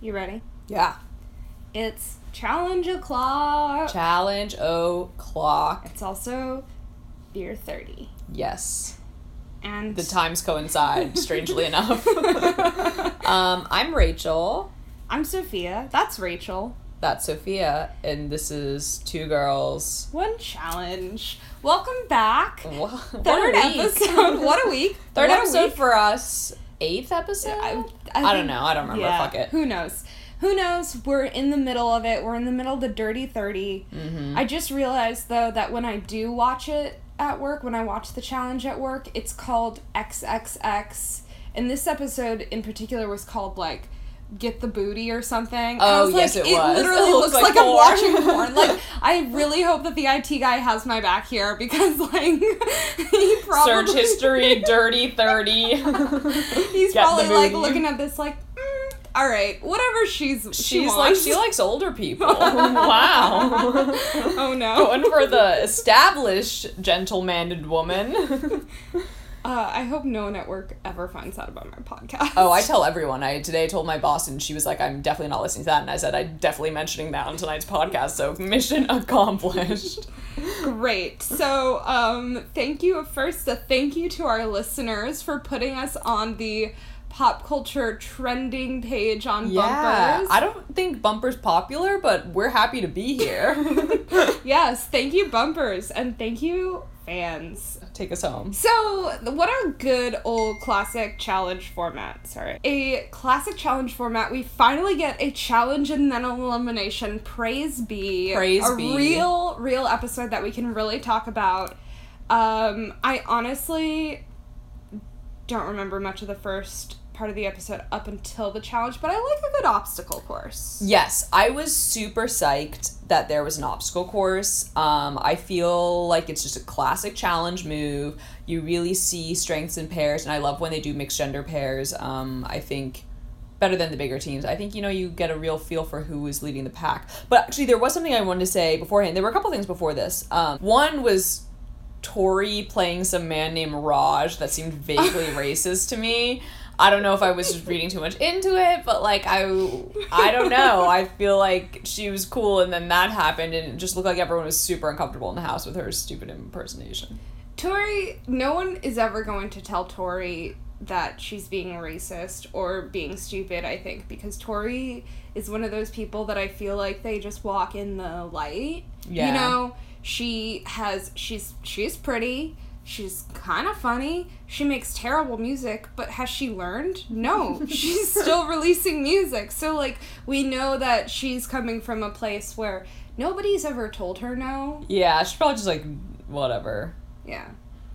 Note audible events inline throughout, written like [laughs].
You ready? Yeah. It's challenge o'clock. Challenge o'clock. It's also beer 30. Yes. And The times coincide, strangely [laughs] enough. [laughs] um, I'm Rachel. I'm Sophia. That's Rachel. That's Sophia. And this is Two Girls. One challenge. Welcome back. What Third week. episode. [laughs] What a week. Third What episode week. for us. Eighth episode? I, I don't know. I don't remember. Yeah, Fuck it. Who knows? Who knows? We're in the middle of it. We're in the middle of the dirty 30. Mm-hmm. I just realized though that when I do watch it at work, when I watch the challenge at work, it's called XXX. And this episode in particular was called like Get the Booty or something. I Oh, was yes, like, it was. literally [laughs] It looks looks like, like I'm watching porn. Like [laughs] I really hope that the IT guy has my back here because [laughs] like he probably Search history, dirty 30. He's Get probably like looking at this like, mm, all right, whatever she's she She's like, she likes older people. wow. oh no. Going for the established gentlemaned woman. Uh, I hope no one at work ever finds out about my podcast. Oh, I [laughs] tell everyone. I today told my boss, and she was like, "I'm definitely not listening to that." And I said, "I'm definitely mentioning that on tonight's podcast." So mission [laughs] accomplished. Great. So, um, thank you. First, a thank you to our listeners for putting us on the pop culture trending page on Bumpers. I don't think Bumper's popular, but we're happy to be here. [laughs] yes, thank you, Bumpers, and thank you, fans. Take us home. So, what a good old classic challenge format. Sorry. A classic challenge format. We finally get a challenge and then an elimination. Praise be. Praise a be. real, real episode that we can really talk about. Um, I honestly don't remember much of the first part of the episode up until the challenge, but I like a good obstacle course. Yes, I was super psyched that there was an obstacle course. Um, I feel like it's just a classic challenge move. You really see strengths in pairs, and I love when they do mixed gender pairs. Um, I think better than the bigger teams. I think you know you get a real feel for who is leading the pack. But actually, there was something I wanted to say beforehand. There were a couple things before this. Um, one was Tori playing some man named Raj that seemed vaguely [laughs] racist to me. I don't know if I was just reading too much into it, but like I I don't know. [laughs] I feel like she was cool and then that happened and it just looked like everyone was super uncomfortable in the house with her stupid impersonation. Tori, no one is ever going to tell Tori that she's being racist or being stupid, I think, because Tori is one of those people that I feel like they just walk in the light. Yeah. You know, she has she's she's pretty, she's kind of funny, she makes terrible music, but has she learned? No. [laughs] she's still releasing music. So like we know that she's coming from a place where nobody's ever told her no. Yeah, she's probably just like whatever. Yeah.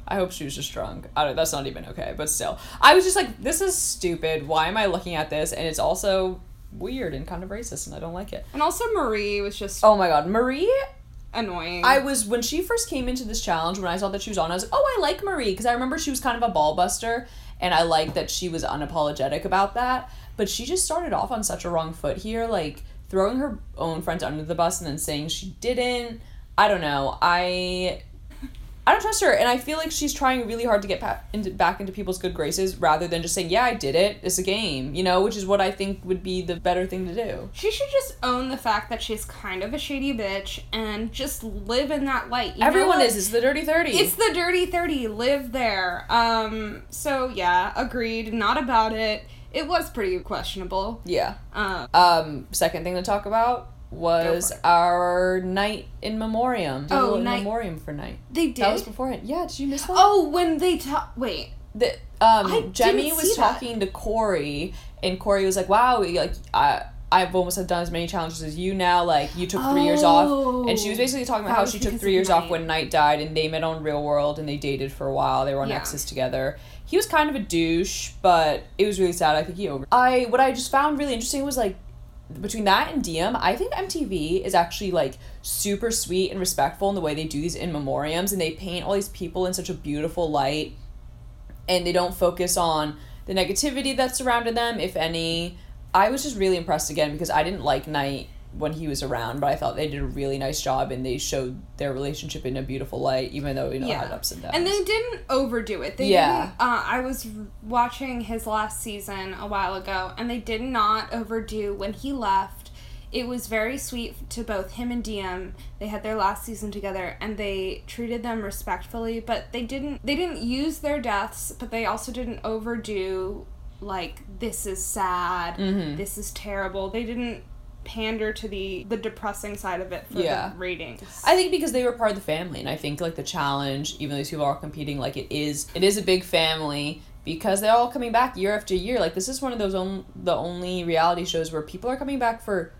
I hope she was just drunk. I don't, that's not even okay, but still. I was just like, this is stupid. Why am I looking at this? And it's also weird and kind of racist, and I don't like it. And also Marie was just Oh my god, Marie annoying. I was when she first came into this challenge when I saw that she was on. I was like, oh, I like Marie because I remember she was kind of a ball buster, and I like that she was unapologetic about that. But she just started off on such a wrong foot here, like throwing her own friends under the bus and then saying she didn't. I don't know. I. I don't trust her, and I feel like she's trying really hard to get pa- into, back into people's good graces rather than just saying, "Yeah, I did it. It's a game," you know, which is what I think would be the better thing to do. she should just own the fact that she's kind of a shady bitch and just live in that light. You know Everyone is. It's the dirty thirty. It's the dirty 30. Live there. Um so yeah, agreed. Not about it. It was pretty questionable. yeah. Um Um, second thing to talk about was it. our night in memoriam. Did Oh, night- memoriam for night. they did. That was beforehand. Yeah, did you miss that? oh, when they talk. Wait. the, um, I Jemmye was see that. talking to Corey, and Corey was like, "Wow, like I." I've almost have done as many challenges as you now. Like you took three years off, and she was Oh. basically talking about how she took three years off when Knight died, and they met on Real World, and they dated for a while. They were on Yeah. Exes together. He was kind of a douche, but it was really sad. I think he over. I what I just found really interesting was like between that and Diem, I think MTV is actually like super sweet and respectful in the way they do these in memoriams and they paint all these people in such a beautiful light and they don't focus on the negativity that surrounded them, if any. I was just really impressed again because I didn't like Knight when he was around, but I thought they did a really nice job and they showed their relationship in a beautiful light, even though you know it had ups and downs. And they didn't overdo it. They Yeah. Uh, I was watching his last season a while ago, and they did not overdo when he left. It was very sweet to both him and Diem. They had their last season together, and they treated them respectfully. But they didn't. They didn't use their deaths, but they also didn't overdo. Like this is sad. Mm-hmm. This is terrible. They didn't pander to the the depressing side of it for Yeah. the ratings. I think because they were part of the family, and I think like the challenge, even though these people are competing, like it is, it is a big family because they're all coming back year after year. Like this is one of those on, the only reality shows where people are coming back for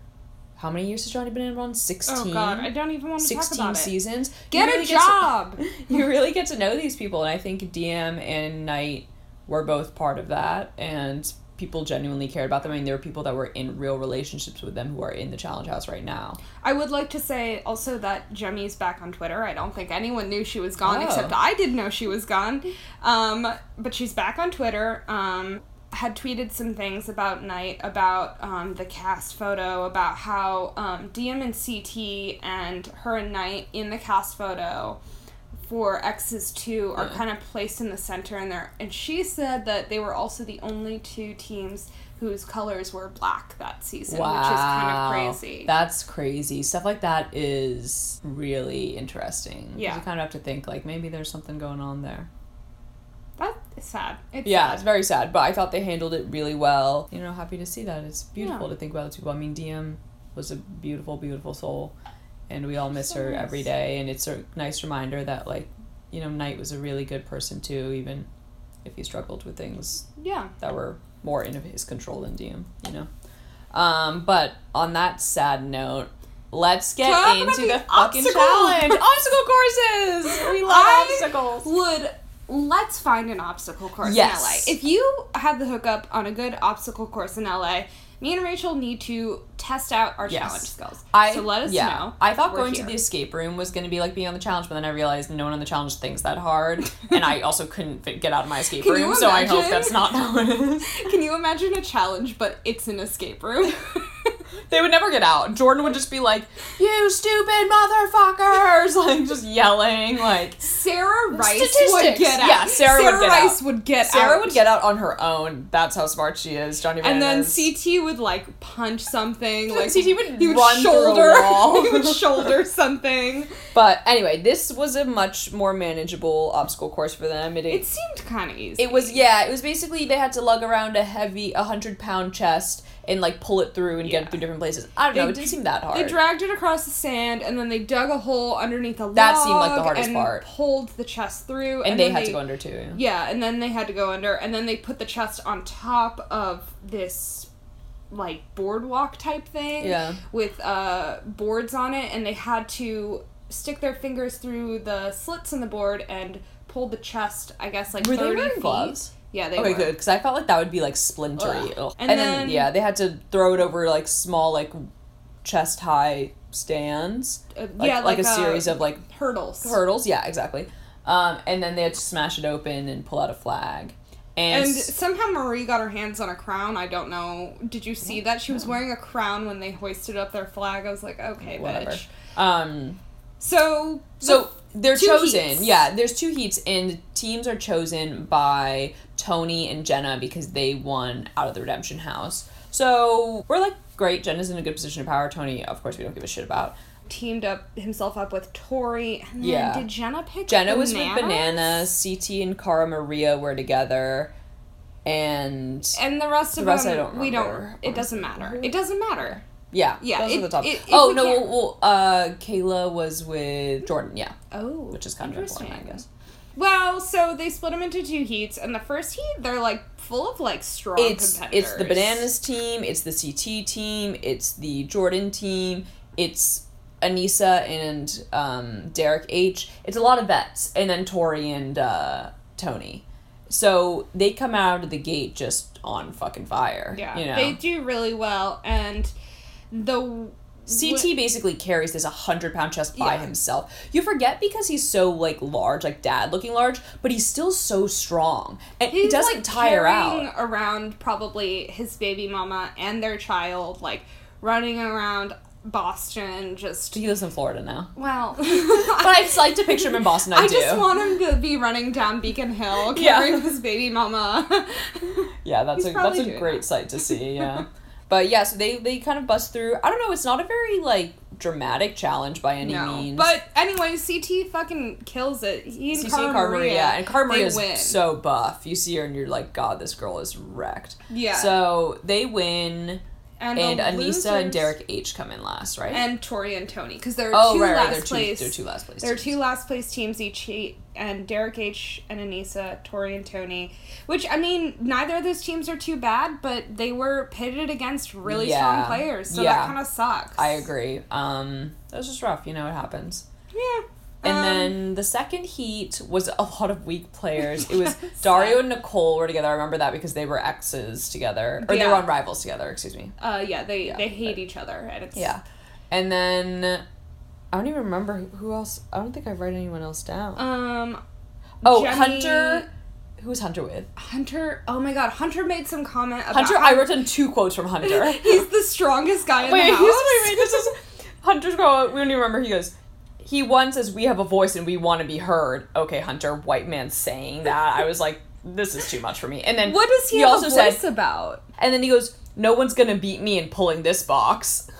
how many years has Johnny been in? Around sixteen. Oh God, I don't even want to talk 16 about it. seasons. You Get really a to- job. [laughs] you really get to know these people, and I think Diem and Knight were both part of that, and people genuinely cared about them. I mean, there were people that were in real relationships with them who are in the challenge house right now. I would like to say also that Jemmye's back on Twitter. I don't think anyone knew she was gone Oh. except I did know she was gone. Um, but she's back on Twitter. Um, had tweeted some things about Knight, about um, the cast photo, about how um, Diem and CT and her and Knight in the cast photo for Exes two are Yeah. kind of placed in the center and there and she said that they were also the only two teams whose colors were black that season, which is kind of crazy. That's crazy. Stuff like that is really interesting. Yeah. You kind of have to think like maybe there's something going on there. That is sad. It's yeah, sad. it's very sad, but I thought they handled it really well. You know, happy to see that. It's beautiful Yeah. to think about those people. I mean, Diem was a beautiful, beautiful soul, and we all miss So her nice. every day. And it's a nice reminder that, like, you know, Knight was a really good person too, even if he struggled with things Yeah. that were more in his control than Diem. You know. Um, but on that sad note. Let's get Talk into the the fucking obstacle- challenge. Obstacle courses. [laughs] We love I obstacles. Would let's find an obstacle course Yes. in LA. If you have the hookup on a good obstacle course in LA, me and Rachel need to test out our Yes. challenge skills. I so let us yeah. know. I thought going here. to the escape room was going to be like being on the challenge, but then I realized no one on the challenge thinks that hard, and I [laughs] also couldn't fit, get out of my escape Can room. So I hope that's not how it is. Can you imagine a challenge, but it's an escape room? [laughs] They would never get out. Jordan would just be like, "You stupid motherfuckers!" [laughs] Like just yelling. Like Sarah Rice would get out. Yeah, Sarah would get Rice out. would get Sarah out. would get out on her own. That's how smart she is. Johnny and then Bananas. CT would like punch something. [laughs] Like CT would he would run shoulder. [laughs] wall. he would shoulder something. But anyway, this was a much more manageable obstacle course for them. It, It seemed kind of easy. It was yeah. It was basically they had to lug around a heavy, a hundred pound chest and like pull it through and get Yeah. it through different places. I don't know. It didn't seem that hard. They dragged it across the sand, and then they dug a hole underneath a log. That seemed like the hardest and part. Pulled the chest through, and, they then had to go under too. Yeah, and then they had to go under, and then they put the chest on top of this like boardwalk type thing. Yeah. With uh boards on it, and they had to stick their fingers through the slits in the board and pull the chest. I guess like Were they 30 wearing feet. gloves? Yeah, they Okay, were. good because I felt like that would be like splintery. And And, then, then- yeah, they had to throw it over like small like chest high stands. Uh, Like, yeah, like, like, a series of like hurdles. hurdles. Yeah, exactly. Um, and then they had to smash it open and pull out a flag. And, And somehow Marie got her hands on a crown. I don't know. Did you see that? She was wearing a crown when they hoisted up their flag. I was like, okay, whatever. bitch. Um, So, So they're chosen. heats. Yeah, there's two heats, and teams are chosen by Tony and Jenna because they won out of the Redemption House. So we're like, great. Jenna's in a good position of power. Tony, of course, we don't give a shit about. teamed up himself up with Tori. And then Yeah. did Jenna pick Jenna was with Bananas? Banana. CT and Cara Maria were together, and And the rest of The rest them, I don't we don't. It doesn't matter. It doesn't matter. yeah, Yeah, those it- are the top. it- oh no, well, well, uh, Kayla was with Jordan. Yeah, Oh, which is kind of important, I guess. Well, so they split them into two heats, and the first heat they're like full of like strong it's competitors. it's the bananas team it's the ct team it's the jordan team it's anissa and um, derek h. It's a lot of vets and then tori and uh, tony. So they come out of the gate just on fucking fire Yeah, you know? they do really well, and the CT basically carries this 100 pound chest by Yeah. himself. You forget because he's so like large, like dad looking large, but he's still so strong. And he doesn't like tire out. around probably his baby mama and their child, like running around Boston just He lives in Florida now. well. [laughs] But I just like to picture him in Boston. I, [laughs] I do. just want him to be running down Beacon Hill Yeah. carrying his baby mama. [laughs] yeah, that's He's a that's a great that. sight to see. Yeah. But yeah, so they they kind of bust through. I don't know. It's not a very like dramatic challenge by any no. means. But anyway, CT fucking kills it. He and CC Cara and Cara Maria, Maria, and Cara Maria is win. so buff. You see her and you're like, God, this girl is wrecked. Yeah. So they win, and, and Anissa and Derek H come in last, right? and Tori and Tony because there are oh two right, right, last they're two, place. they're two last place. There are two last place teams each, and Derek H and Anissa, Tori and Tony. Which I mean, neither of those teams are too bad, but they were pitted against really strong players, so Yeah. that kind of sucks. I agree. Um, that was just rough. You know, it happens. Yeah. And Um, then the second heat was a lot of weak players. [laughs] It was. Dario and Nicole were together. I remember that because they were exes together, or they were on rivals together. Excuse me. uh, yeah, they Yeah, they hate each other, and it's Yeah, and then I don't even remember who- else. I don't think I write anyone else down. Um. oh, Jenny- Hunter. Who was Hunter with? Hunter. Oh my God, Hunter made some comment about Hunter. I wrote down two quotes from [laughs] Hunter. he's the strongest guy in wait, [laughs] the house. wait, wait. This is Hunter's quote. We don't even remember. He goes. He one says we have a voice and we want to be heard. Okay, Hunter, white man saying that. I was like, this is too much for me. And then What does he, he also a said about? And then he goes, "No one's gonna beat me in pulling this box."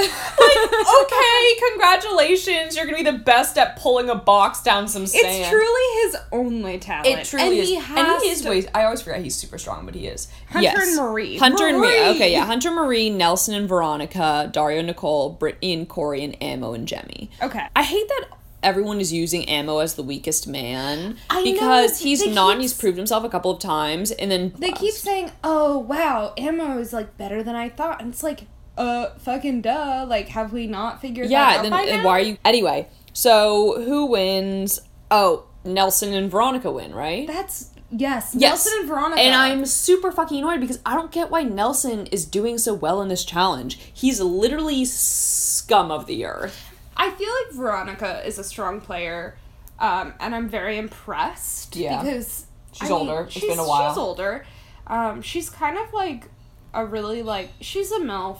Like, okay, congratulations! You're gonna be the best at pulling a box down some sand. It's truly his only talent. It truly and is. He and has he is to- way. I always forget he's super strong, but he is. Hunter yes. and Marie. Hunter and Marie! Marie. Okay, yeah. Hunter, Marie, Nelson and Veronica, Dario, Nicole, Brittany and Corey, and Ammo and Jemmye. Okay. I hate that everyone is using Ammo as the weakest man I know, because he's not. keep He's proved himself a couple of times, and then They keep saying, "Oh wow, ammo is like better than I thought," and it's like, uh, fucking duh. Like, have we not figured that Yeah, out then by and now? why are you anyway? So who wins? Oh, Nelson and Veronica win, right? That's yes, Yes. Nelson and Veronica. And I'm super fucking annoyed because I don't get why Nelson is doing so well in this challenge. He's literally scum of the earth. I feel like Veronica is a strong player, um, and I'm very impressed. Yeah. because She's I mean, older. It's she's- been a while. She's older. Um, she's kind of like a really like she's a milf.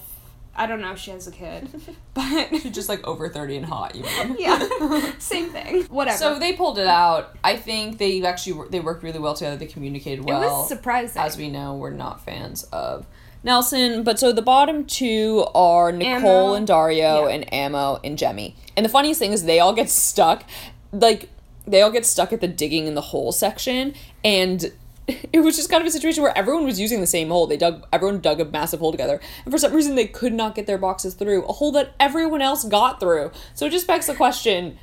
I don't know if she has a kid, [laughs] but She's just like over 30 and hot, you mean? yeah, [laughs] same thing. Whatever. So they pulled it out. I think they actually they worked really well together. They communicated well. it was surprising. as we know, we're not fans of Nelson. But so the bottom two are Nicole Ammo. and Dario Yeah. and Ammo and Jemmye. And the funniest thing is they all get stuck, like they all get stuck at the digging in the hole section, and [laughs] it was just kind of a situation where everyone was using the same hole. They dug, everyone dug a massive hole together, and for some reason they could not get their boxes through a hole that everyone else got through. So it just begs the question: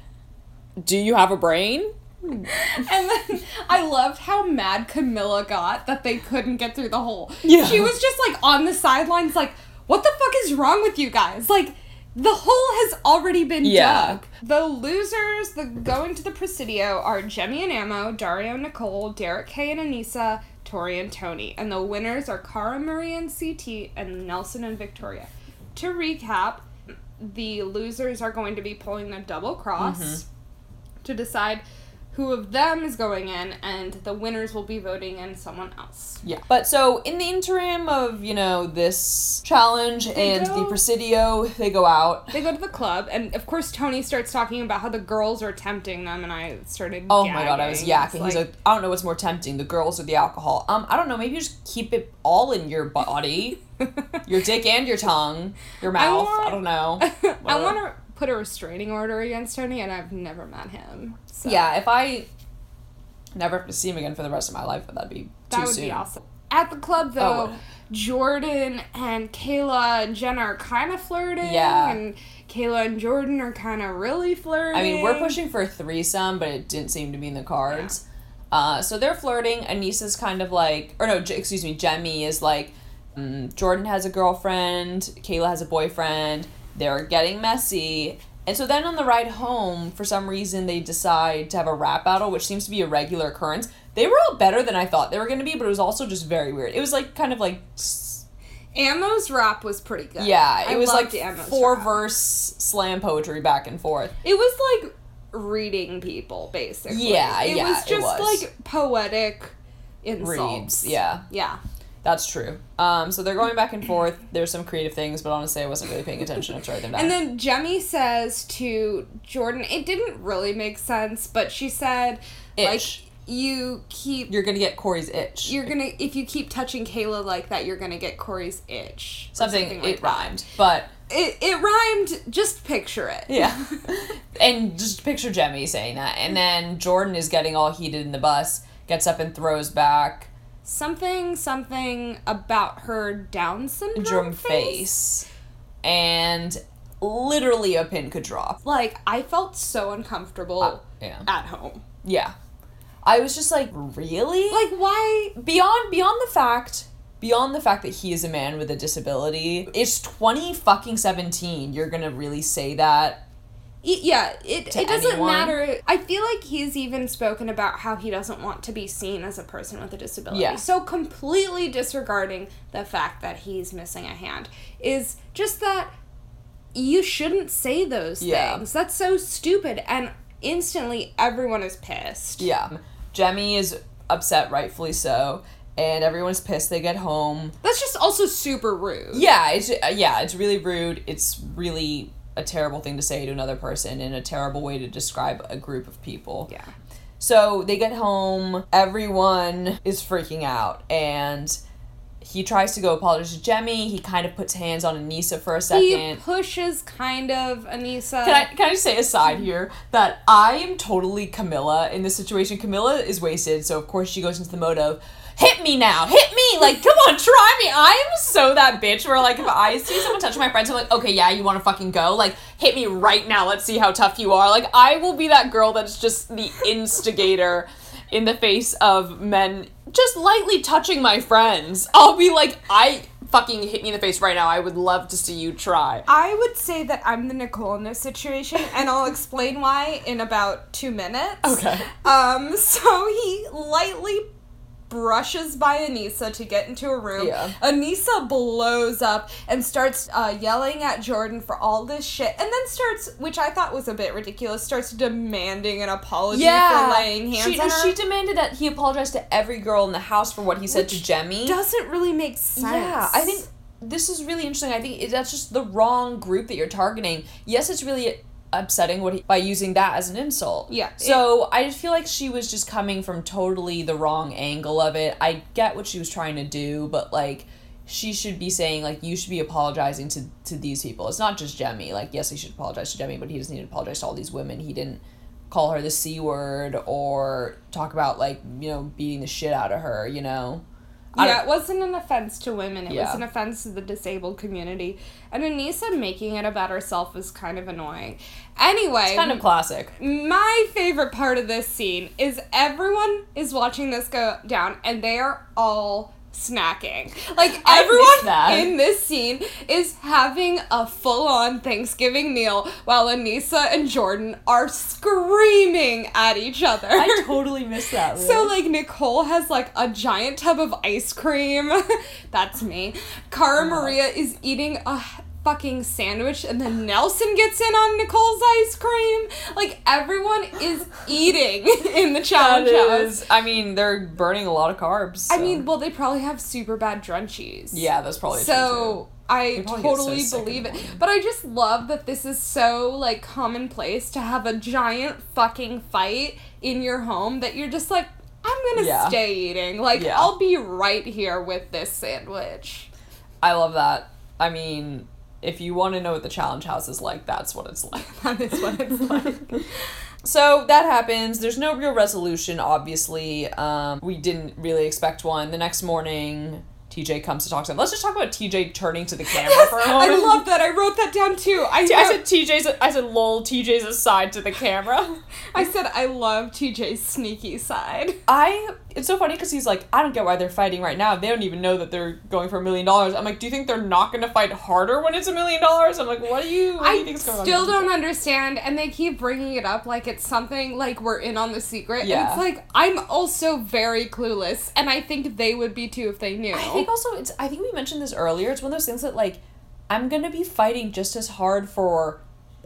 Do you have a brain? [laughs] And then I loved how mad Camilla got that they couldn't get through the hole. Yeah. She was just like on the sidelines, like, what the fuck is wrong with you guys? Like, the hole has already been Yeah. dug. The losers, the going to the Presidio, are Jemmye and Ammo, Dario and Nicole, Derek K and Anissa, Tori and Tony. And the winners are Cara Marie and CT, and Nelson and Victoria. To recap, the losers are going to be pulling the double cross Mm-hmm. to decide who of them is going in, and the winners will be voting in someone else. Yeah. But so in the interim of, you know, this challenge and go- the Presidio, they go out. They go to the club, and of course Tony starts talking about how the girls are tempting them, and I started. Oh my god, I was gagging. yakking. It's He's like, I don't know what's more tempting, the girls or the alcohol. Um, I don't know, maybe you just keep it all in your body. [laughs] your dick and your tongue. Your mouth. I, want- don't know. [laughs] I want to put a restraining order against Tony, and I've never met him. So Yeah, if I never have to see him again for the rest of my life, that'd be too that would soon. be awesome. At the club, though, Oh. Jordan and Kayla and Jenna are kind of flirting. Yeah. And Kayla and Jordan are kind of really flirting. I mean, we're pushing for a threesome, but it didn't seem to be in the cards. Uh, so they're flirting. Anissa's kind of like, or no, J- excuse me, Jemmye is like, mm, Jordan has a girlfriend, Kayla has a boyfriend. They're getting messy. And so then on the ride home, for some reason, they decide to have a rap battle, which seems to be a regular occurrence. They were all better than I thought they were going to be, but it was also just very weird. It was like kind of like Ammo's rap was pretty good. yeah, it I was like Ammo's four rap. verse slam poetry back and forth. It was like reading people, basically. Yeah, it yeah, was it just was. like poetic insults. Reads, yeah. Yeah. That's true. Um, so they're going back and forth. There's some creative things, but honestly, I wasn't really paying attention to write them down. And then Jemmye says to Jordan, it didn't really make sense, but she said, like, you keep. you're gonna get Corey's itch. You're gonna if you keep touching Kayla like that, you're gonna get Corey's itch. or something, like it that. rhymed, but It it rhymed. Just picture it. yeah. [laughs] and just picture Jemmye saying that, and then Jordan is getting all heated in the bus, gets up and throws back Something something about her Down syndrome drum face. face, and literally a pin could drop. Like I felt so uncomfortable Uh, yeah, at home. yeah. I was just like, really? Like why? beyond beyond the fact beyond the fact that he is a man with a disability it's 20 fucking 17 you're gonna really say that Yeah, it, it doesn't anyone? matter. I feel like he's even spoken about how he doesn't want to be seen as a person with a disability. Yeah. So completely disregarding the fact that he's missing a hand is just that you shouldn't say those Yeah. things. That's so stupid and instantly everyone is pissed. yeah jemmye is upset rightfully so and everyone's pissed they get home That's just also super rude. yeah it's uh, yeah it's really rude it's really a terrible thing to say to another person and a terrible way to describe a group of people Yeah. So they get home, everyone is freaking out, and he tries to go apologize to Jemmye. He kind of puts hands on Anissa for a second. He pushes kind of Anissa. Can I can I just say aside here that I am totally Camilla in this situation. Camilla is wasted, so of course she goes into the mode of hit me now, hit me, like come on, try me. I am so that bitch where like if I see someone touch my friends, I'm like, okay, yeah, you want to fucking go, like hit me right now. Let's see how tough you are. Like I will be that girl that's just the instigator in the face of men just lightly touching my friends. I'll be like, I fucking hit me in the face right now. I would love to see you try. I would say that I'm the Nicole in this situation, and I'll explain why in about two minutes. Okay. Um, so he lightly brushes by Anissa to get into a room. Yeah. Anissa blows up and starts uh, yelling at Jordan for all this shit, and then starts, which I thought was a bit ridiculous, starts demanding an apology for laying hands she, on her. She demanded that he apologize to every girl in the house for what he said to Jemmye. doesn't really make sense. Yeah, I think this is really interesting. I think that's just the wrong group that you're targeting. Yes, it's really upsetting what he, by using that as an insult. Yeah, So I feel like she was just coming from totally the wrong angle of it. I get what she was trying to do, but like she should be saying like you should be apologizing to to these people. It's not just Jemmye. Like yes, he should apologize to Jemmye, but he doesn't need to apologize to all these women. He didn't call her the c word or talk about like you know beating the shit out of her. You know. Yeah, it wasn't an offense to women. It was an offense to the disabled community. And Anissa making it about herself was kind of annoying. Anyway, kind of classic. my favorite part of this scene is everyone is watching this go down and they are all snacking. Like everyone in this scene is having a full-on Thanksgiving meal while Anissa and Jordan are screaming at each other. I totally miss that. So like Nicole has like a giant tub of ice cream. [laughs] That's me. Cara Maria is eating a fucking sandwich and then Nelson gets in on Nicole's ice cream. Like everyone is eating [laughs] in the challenge house. I mean, they're burning a lot of carbs. I mean, well they probably have super bad drunchies. yeah, that's probably So I get so totally believe it. But I just love that this is so like commonplace to have a giant fucking fight in your home that you're just like, I'm gonna Yeah. stay eating. Like Yeah. I'll be right here with this sandwich. I love that. I mean, if you want to know what the challenge house is like, that's what it's [laughs] like. That is what it's [laughs] like. So that happens. There's no real resolution, obviously. Um, we didn't really expect one. The next morning, TJ comes to talk to him. Let's just talk about TJ turning to the [laughs] camera for a moment. I love that. I wrote that down too. I, I said TJ's. I said lol. TJ's aside to the camera. I said I love TJ's sneaky side. I. It's so funny because he's like, I don't get why they're fighting right now. They don't even know that they're going for a million dollars. I'm like, do you think they're not going to fight harder when it's a million dollars? I'm like, what do you? What do you I think is on? still don't understand, and they keep bringing it up like it's something like we're in on the secret. And Yeah. it's like I'm also very clueless, and I think they would be too if they knew. I think also it's. I think we mentioned this earlier. It's one of those things that like, I'm gonna be fighting just as hard for.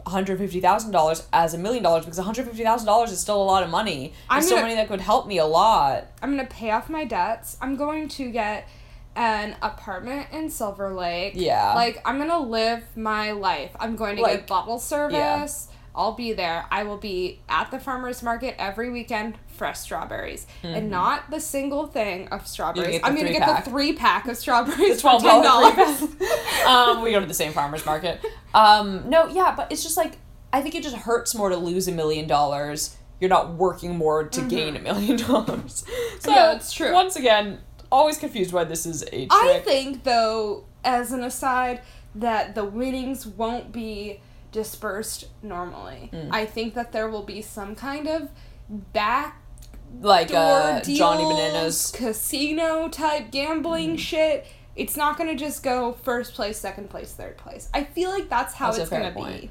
$150,000 as a million dollars because $150,000 is still a lot of money. I'm so many that could help me a lot. I'm gonna pay off my debts. I'm going to get an apartment in Silver Lake. Yeah. Like I'm gonna live my life. I'm going to Like, get bottle service. I'll be there. I will be at the farmers market every weekend, fresh strawberries, and not the single thing of strawberries. I'm gonna get pack. the three pack of strawberries the for twelve ten dollars. dollars. [laughs] um, we go to the same farmers market. Um, no, yeah, but it's just like I think it just hurts more to lose a million dollars. You're not working more to gain a million dollars. [laughs] So Yeah, it's true. Once again, always confused why this is a trick. I think, though, as an aside, that the winnings won't be dispersed normally. Hmm. I think that there will be some kind of back like uh, deals, Johnny Bananas. casino type gambling shit. It's not gonna just go first place, second place, third place. I feel like that's how That's it's gonna point. be,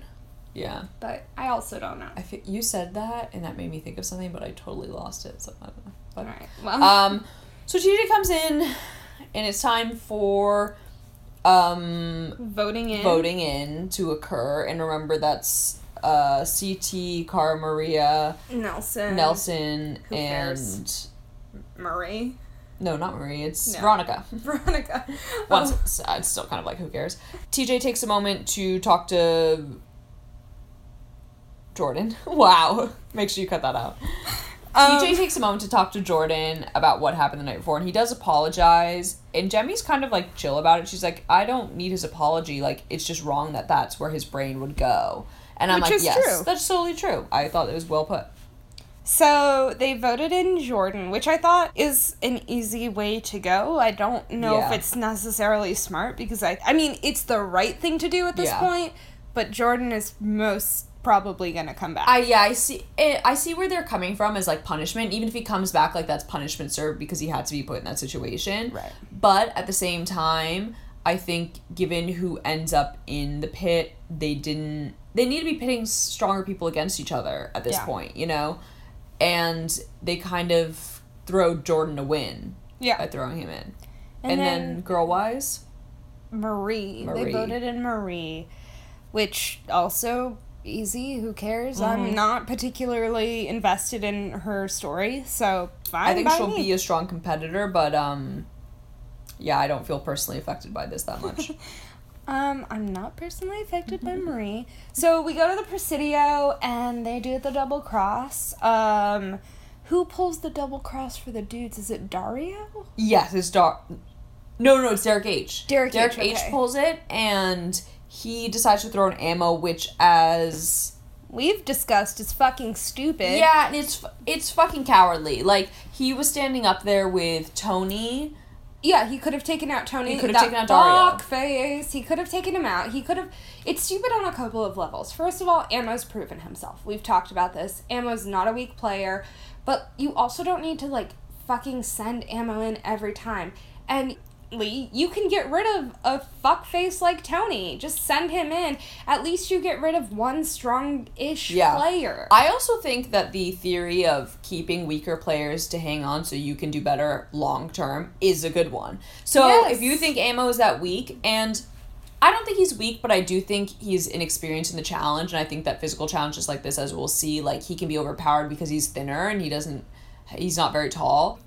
Yeah, but I also don't know. I feel, you said that, and that made me think of something, but I totally lost it. So I don't know. But All right. Well, Um, so TJ comes in, and it's time for um, voting in. voting in to occur. And remember, that's uh, CT, Cara Maria, Nelson. Nelson, Who and cares? Marie. no, not Marie. It's No. Veronica. [laughs] Veronica. Once it's, it's still kind of like who cares. TJ takes a moment to talk to Jordan. [laughs] Wow, make sure you cut that out. [laughs] Um, TJ takes a moment to talk to Jordan about what happened the night before, and he does apologize. And Jemmye's kind of like chill about it. She's like, I don't need his apology. Like, it's just wrong that that's where his brain would go. And I'm Which like, yes, true. that's totally true. I thought it was well put. So they voted in Jordan, which I thought is an easy way to go. I don't know Yeah. if it's necessarily smart because I I mean it's the right thing to do at this Yeah. point, but Jordan is most probably gonna come back. I yeah, I see. It, I see where they're coming from as like punishment. Even if he comes back, like that's punishment served because he had to be put in that situation. Right. But at the same time, I think given who ends up in the pit, they didn't. They need to be pitting stronger people against each other at this Yeah. point, you know, and they kind of throw Jordan a win yeah. by throwing him in. And And, then- then, girl wise, Marie. They voted in Marie, which also easy. Who cares? Mm-hmm. I'm not particularly invested in her story, so fine. I think she'll me. be a strong competitor, but um, yeah, I don't feel personally affected by this that much. [laughs] Um, I'm not personally affected by Marie. So we go to the Presidio and they do the double cross. Um, who pulls the double cross for the dudes? Is it Dario? Yes, it's Dar. No, no, it's Derek H. Derek Derek H, H. okay. pulls it, and he decides to throw an ammo, which as We've discussed is fucking stupid. yeah, and it's it's fucking cowardly. Like he was standing up there with Tony. Yeah, he could have taken out Tony. He could have taken out Dario. face. He could have taken him out. He could have. It's stupid on a couple of levels. First of all, Ammo's proven himself. We've talked about this. Ammo's not a weak player, but you also don't need to like fucking send Ammo in every time. And Lee, you can get rid of a fuck face like Tony. Just send him in. At least you get rid of one strong-ish Yeah. player. I also think that the theory of keeping weaker players to hang on so you can do better long term is a good one. So Yes. if you think Ammo is that weak, and I don't think he's weak, but I do think he's inexperienced in the challenge, and I think that physical challenges like this, as we'll see, like he can be overpowered because he's thinner and he doesn't, he's not very tall.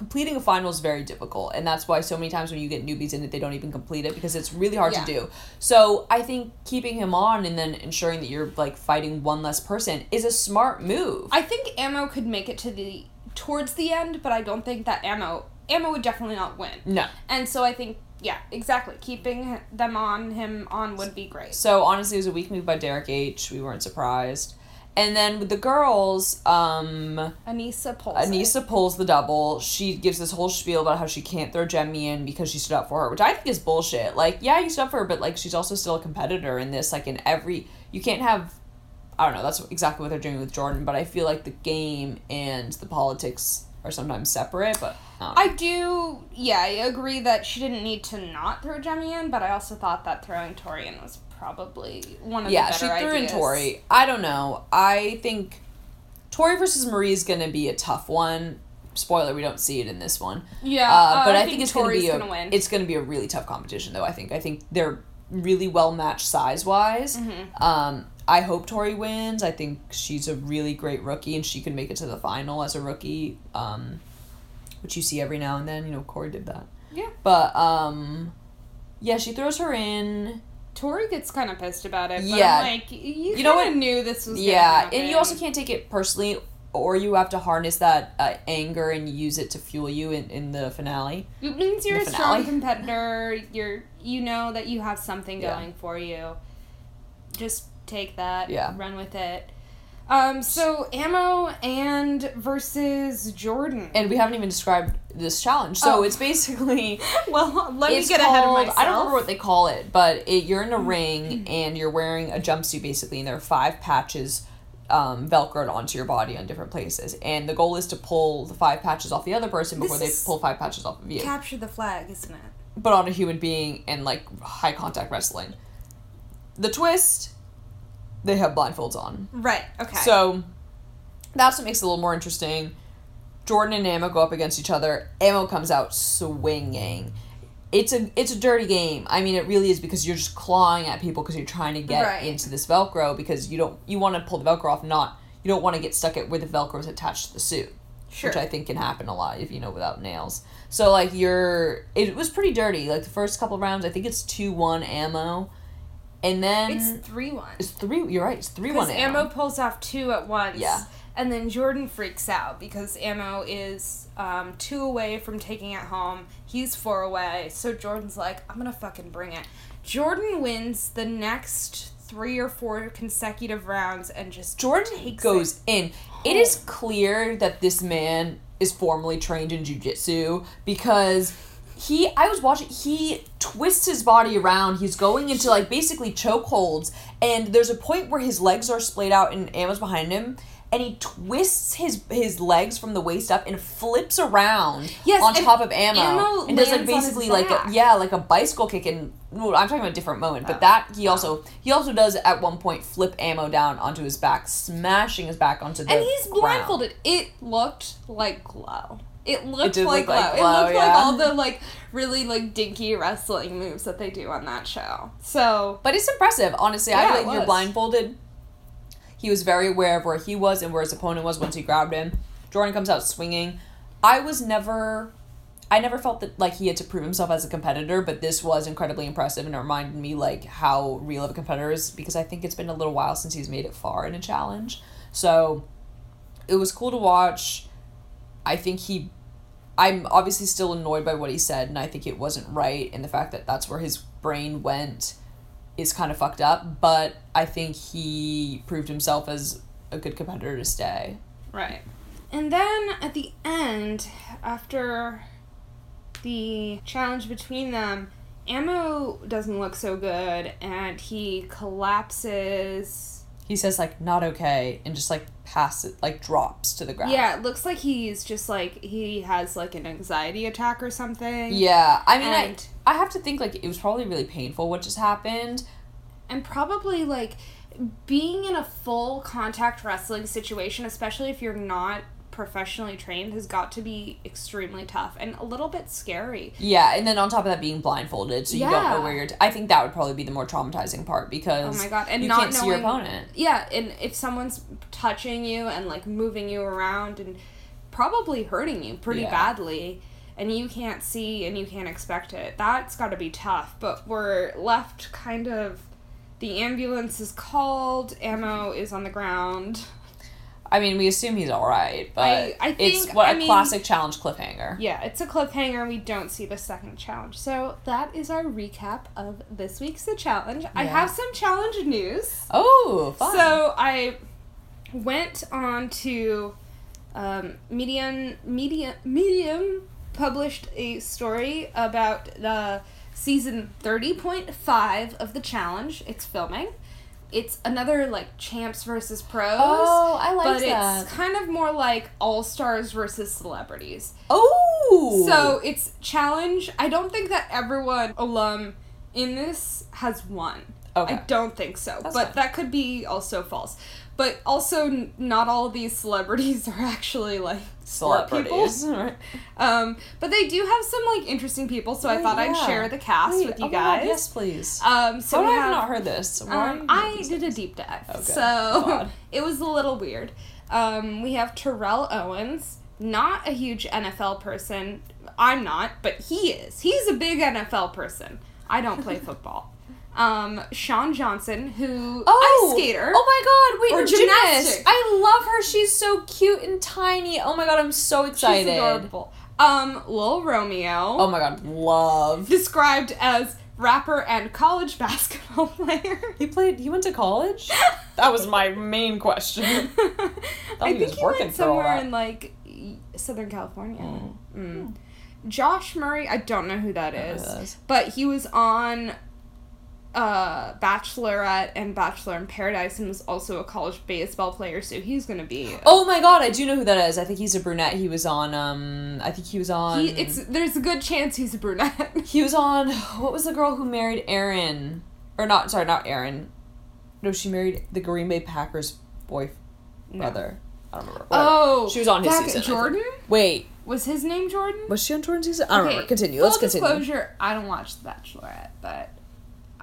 Completing a final is very difficult, and that's why so many times when you get newbies in it, they don't even complete it because it's really hard Yeah. to do. So I think keeping him on and then ensuring that you're like fighting one less person is a smart move. I think Ammo could make it to the towards the end, but I don't think that Ammo Ammo would definitely not win. no. And so I think yeah, exactly. Keeping them on him on would be great. So honestly, it was a weak move by Derek H. We weren't surprised. And then with the girls, um, Anissa pulls. it. Anissa pulls the double. She gives this whole spiel about how she can't throw Jemmye in because she stood up for her, which I think is bullshit. Like, yeah, you stood up for her, but like she's also still a competitor in this. Like in every, you can't have. I don't know. That's exactly what they're doing with Jordan, but I feel like the game and the politics are sometimes separate. But I don't. I do, yeah, I agree that she didn't need to not throw Jemmye in, but I also thought that throwing Tori in was probably one of yeah, the she threw ideas. in Tori. I don't know. I think Tori versus Marie is gonna be a tough one. Spoiler: we don't see it in this one. Yeah, Uh, but I, I, think, it's Tori's gonna be a gonna win. it's gonna be a really tough competition though. I think I think they're really well matched size wise. Mm-hmm. Um, I hope Tori wins. I think she's a really great rookie and she can make it to the final as a rookie. Um, which you see every now and then. You know, Corey did that. Yeah. But um, yeah, she throws her in. Tori gets kind of pissed about it. But Yeah. I'm like, you, You know what? knew this was. Yeah, and you also can't take it personally, or you have to harness that uh, anger and use it to fuel you in, in the finale. It means you're a strong [laughs] competitor. You're you know that you have something Yeah. going for you. Just take that. Yeah. Run with it. Um. So ammo and versus Jordan. And we haven't even described this challenge. So Oh. it's basically [laughs] well, let me get ahead of myself. I don't remember what they call it, but it, you're Mm-hmm. in a ring and you're wearing a jumpsuit basically, and there are five patches um, velcroed onto your body on different places. And the goal is to pull the five patches off the other person before This they pull five patches off of you. Capture the flag, isn't it? but on a human being and like high contact wrestling. The twist, they have blindfolds on. Right. Okay. So that's what makes it a little more interesting. Jordan and Ammo go up against each other. Ammo comes out swinging. It's a it's a dirty game. I mean, it really is because you're just clawing at people because you're trying to get Right. into this Velcro because you don't you want to pull the Velcro off, not you don't want to get stuck at where the Velcro is attached to the suit sure. which I think can happen a lot if you know without nails. So like you're, it was pretty dirty. Like the first couple rounds, I think it's two one ammo, and then it's three one. It's three. You're right. It's three one ammo. pulls off two at once. Yeah. And then Jordan freaks out because ammo is um, two away from taking it home. He's four away. So Jordan's like, I'm gonna fucking bring it. Jordan wins the next three or four consecutive rounds and just Jordan goes it. in. It is clear that this man is formally trained in jujitsu because he I was watching he twists his body around. He's going into like basically chokeholds and there's a point where his legs are splayed out and Ammo's behind him and he twists his his legs from the waist up and flips around Yes, on top of ammo, Ammo and does like lands on his basically like a, yeah like a bicycle kick and well, I'm talking about a different moment but Oh. that he oh. also he also does at one point flip ammo down onto his back smashing his back onto the And he's ground. blindfolded. It looked like glow. It looked did like look like glow. It looked like all the like really like dinky wrestling moves that they do on that show. So But it's impressive, honestly. I Yeah, feel like you're blindfolded. He was very aware of where he was and where his opponent was once he grabbed him. Jordan comes out swinging. I was never. I never felt that like he had to prove himself as a competitor, but this was incredibly impressive and it reminded me like how real of a competitor is because I think it's been a little while since he's made it far in a challenge. So it was cool to watch. I think he I'm obviously still annoyed by what he said, and I think it wasn't right, and the fact that that's where his brain went is kind of fucked up. But I think he proved himself as a good competitor to stay. Right. And then at the end, after the challenge between them, Ammo doesn't look so good and he collapses. He says like not okay, and just like passes, like drops to the ground. Yeah, it looks like he's just like he has like an anxiety attack or something. Yeah, I mean, And- I I have to think like it was probably really painful what just happened. and probably like being in a full contact wrestling situation, especially if you're not professionally trained, has got to be extremely tough and a little bit scary. Yeah, and then on top of that, being blindfolded, so you don't know where you're. T- I think that would probably be the more traumatizing part because Oh my god! And you not can't knowing see your opponent. Yeah, and if someone's touching you and like moving you around and probably hurting you pretty Yeah. badly, and you can't see and you can't expect it, that's got to be tough. But we're left kind of. The ambulance is called. Ammo is on the ground. I mean, we assume he's all right, but I- I it's think- what I a mean- classic challenge cliffhanger. Yeah, it's a cliffhanger. And we don't see the second challenge. So that is our recap of this week's The Challenge. I have some challenge news. Oh, fun. So I went on to um, Medium. Medium. Medium published a story about the season thirty point five of the challenge. It's filming. It's another like champs versus pros. oh, I like but that. it's kind of more like all stars versus celebrities. oh, So it's challenge. I don't think that everyone alum in this has won. okay, I don't think so, That's but fine. that could be also false. But also, n- not all of these celebrities [laughs] are actually like. Celebrities. [laughs] Right. Um, but they do have some like interesting people, so I Oh, thought I'd share the cast Wait, with you oh my God, guys. yes, please. Um, so have I have, not heard this? Um, I did a deep dive, Okay. so [laughs] it was a little weird. Um, we have Terrell Owens, not a huge NFL person, I'm not, but he is. He's a big NFL person. I don't play [laughs] football. Um, Shawn Johnson, who oh, ice skater. Oh my god, wait, Or no, gymnast. I love her. She's so cute and tiny. Oh my god, I'm so excited. She's adorable. Um, Lil Romeo. Oh my god, love. described as rapper and college [laughs] basketball player. He played he went to college? [laughs] that was my main question. [laughs] I he think he went somewhere in like Southern California. Mm. Josh Murray, I don't know who that know who is, that is. but he was on uh Bachelorette and Bachelor in Paradise and was also a college baseball player, so he's gonna be. Oh my god, I do know who that is. I think he's a brunette. He was on um I think he was on He, it's there's a good chance he's a brunette. [laughs] He was on what was the girl who married Aaron? Or not sorry, not Aaron. No, she married the Green Bay Packers boy brother. I don't remember. Whatever. Oh, She was on his season, Jordan Wait, was his name Jordan? was she on Jordan's season? I don't Okay, remember. Continue. Full Let's continue. disclosure: I don't watch The Bachelorette, but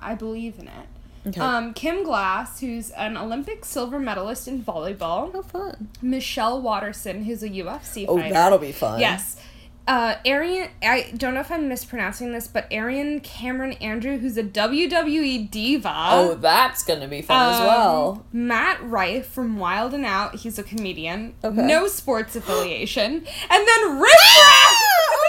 I believe in it. Okay. Um, Kim Glass, who's an Olympic silver medalist in volleyball. How fun. Michelle Waterson, who's a UFC Oh, fighter. that'll be fun. Yes. Uh, Ariane, I don't know if I'm mispronouncing this, but Ariane Cameron Andrew, who's a WWE diva. Oh, that's gonna be fun as Um, well. Matt Rife from Wild and Out, he's a comedian. Okay. No sports affiliation. And then Riff oh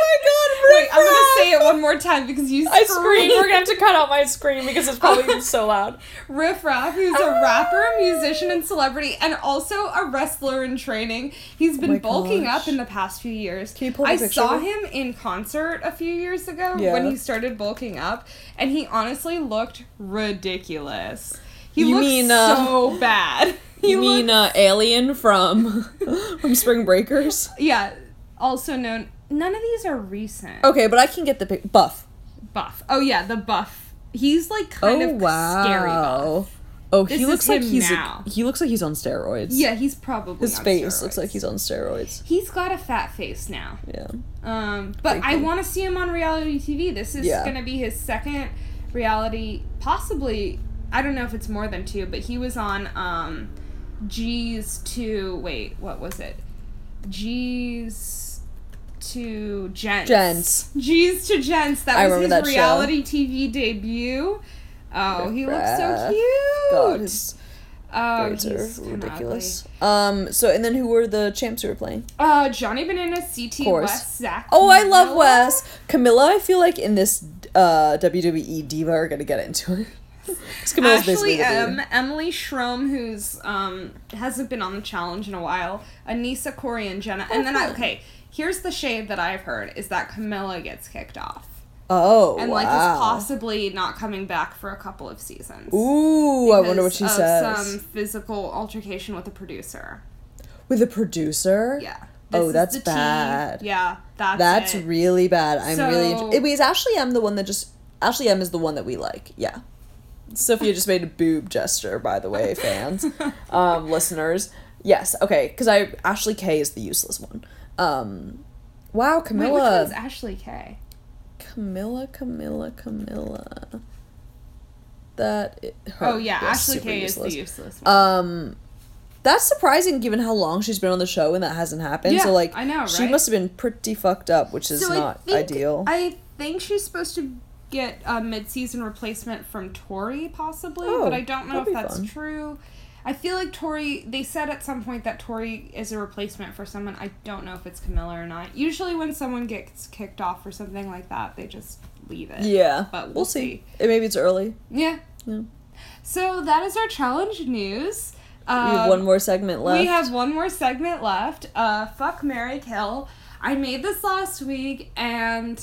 my god, Wait, I'm gonna say it one more time because you I screamed. scream. We're gonna have to cut out my scream because it's probably [laughs] so loud. Riff Raff, who's a rapper, musician, and celebrity, and also a wrestler in training. He's been Oh bulking gosh. up in the past few years. Can you pull I saw him in concert a few years ago Yeah. when he started bulking up, and he honestly looked ridiculous. He You looked mean, uh, so [laughs] bad. [laughs] He You mean uh, Alien from from Spring Breakers? yeah, also known. None of these are recent. Okay, but I can get the pic. Buff. Buff. Oh yeah, the buff. He's like kind oh of wow. scary buff. Oh, This he looks like he's now. he looks like he's on steroids. Yeah, he's probably His face looks like he's on steroids. He's got a fat face now. Yeah. Um, but Thank I want to see him on reality TV. This is Yeah. going to be his second reality, possibly. I don't know if it's more than two, but he was on um, G's two. wait, what was it? G's to Gents. Gents. G's to Gents. That was his that show. reality TV debut. Oh, he looks so cute. God, his oh, braids he's are ridiculous. Um. So and then who were the champs who were playing? Uh, Johnny Banana, CT. West, Zach. Oh, I love. Wes. Camila, I feel like in this uh, WWE diva are gonna get into it. [laughs] Ashley M. Emily Schromm, who's um hasn't been on the challenge in a while, Aneesa Cory and Jenna, and then I, okay, here's the shade that I've heard is that Camila gets kicked off Oh, and wow. like is possibly not coming back for a couple of seasons. Ooh, I wonder what she says. Some physical altercation with a producer. With a producer? Yeah. Oh, that's tea. bad. Yeah, that's That's it. really bad. I'm really. So- It was Ashley M the one that just. Ashley M is the one that we like. Yeah. Sophia just made a boob gesture, by the way, fans, [laughs] um, listeners. Yes, okay, because I Ashley K is the useless one. Um, wow, Wait, which Camila, one's Ashley K? Camila, Camila, Camila. That. i- her- Oh yeah, Ashley K is the useless one. Um, that's surprising given how long she's been on the show and that hasn't happened. Yeah, so like, I know, she must have been pretty fucked up, which is So I not think- ideal. I think she's supposed to get a mid-season replacement from Tori, possibly, Oh, but I don't know if that's fun. true. I feel like Tori. They said at some point that Tori is a replacement for someone. I don't know if it's Camila or not. Usually, when someone gets kicked off or something like that, they just leave it. yeah, but we'll, we'll see. Eh, Maybe it's early. Yeah. Yeah. So that is our challenge news. We have Um, one more segment left. We have one more segment left. Uh, fuck Mary Kill. I made this last week and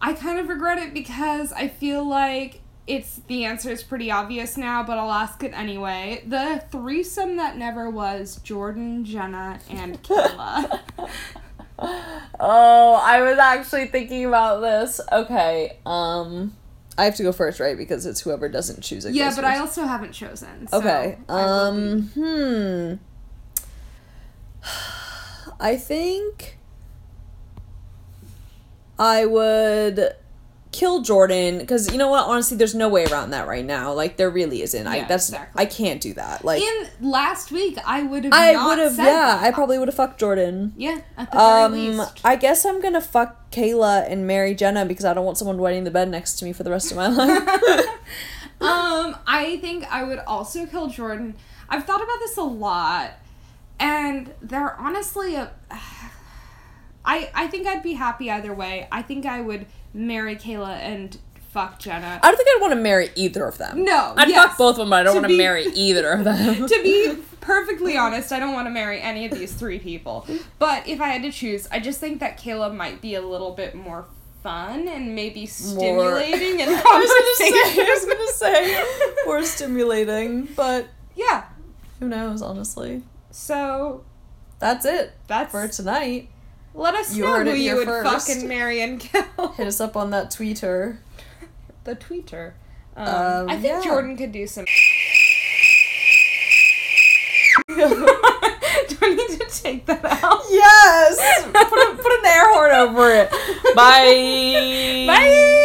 I kind of regret it because I feel like it's the answer is pretty obvious now, but I'll ask it anyway. The threesome that never was Jordan, Jenna, and [laughs] Kayla. Oh, I was actually thinking about this. Okay, um, I have to go first, right? Because it's whoever doesn't choose it. yeah, but I also haven't chosen. so Okay. I will be- Um. Hmm. [sighs] I think I would kill Jordan because you know what? Honestly, there's no way around that right now. Like there really isn't. I Yeah, that's exactly. I can't do that. Like In last week, I would have. I would have. Yeah, that. I probably would have fucked Jordan. Yeah, at the very Um, least. I guess I'm gonna fuck Kayla and marry Jenna because I don't want someone wetting the bed next to me for the rest of my life. [laughs] [laughs] Um, I think I would also kill Jordan. I've thought about this a lot, and they're honestly a. [sighs] I I think I'd be happy either way. I think I would marry Kayla and fuck Jenna. I don't think I'd want to marry either of them. No, I'd yes. fuck both of them, but I don't To want to be- marry [laughs] either of them. [laughs] to be perfectly honest, I don't want to marry any of these three people. But if I had to choose, I just think that Kayla might be a little bit more fun and maybe stimulating in I gonna say, conversation. I was gonna say [laughs] more stimulating, but yeah. who knows? Honestly, So that's it that's for tonight. Let us You know who you would first. fucking marry and kill. Hit us up on that tweeter. the tweeter. Um, Um, I think yeah. Jordan could do some. [laughs] do I need to take that out? Yes, [laughs] put a, put an air horn over it. Bye. Bye.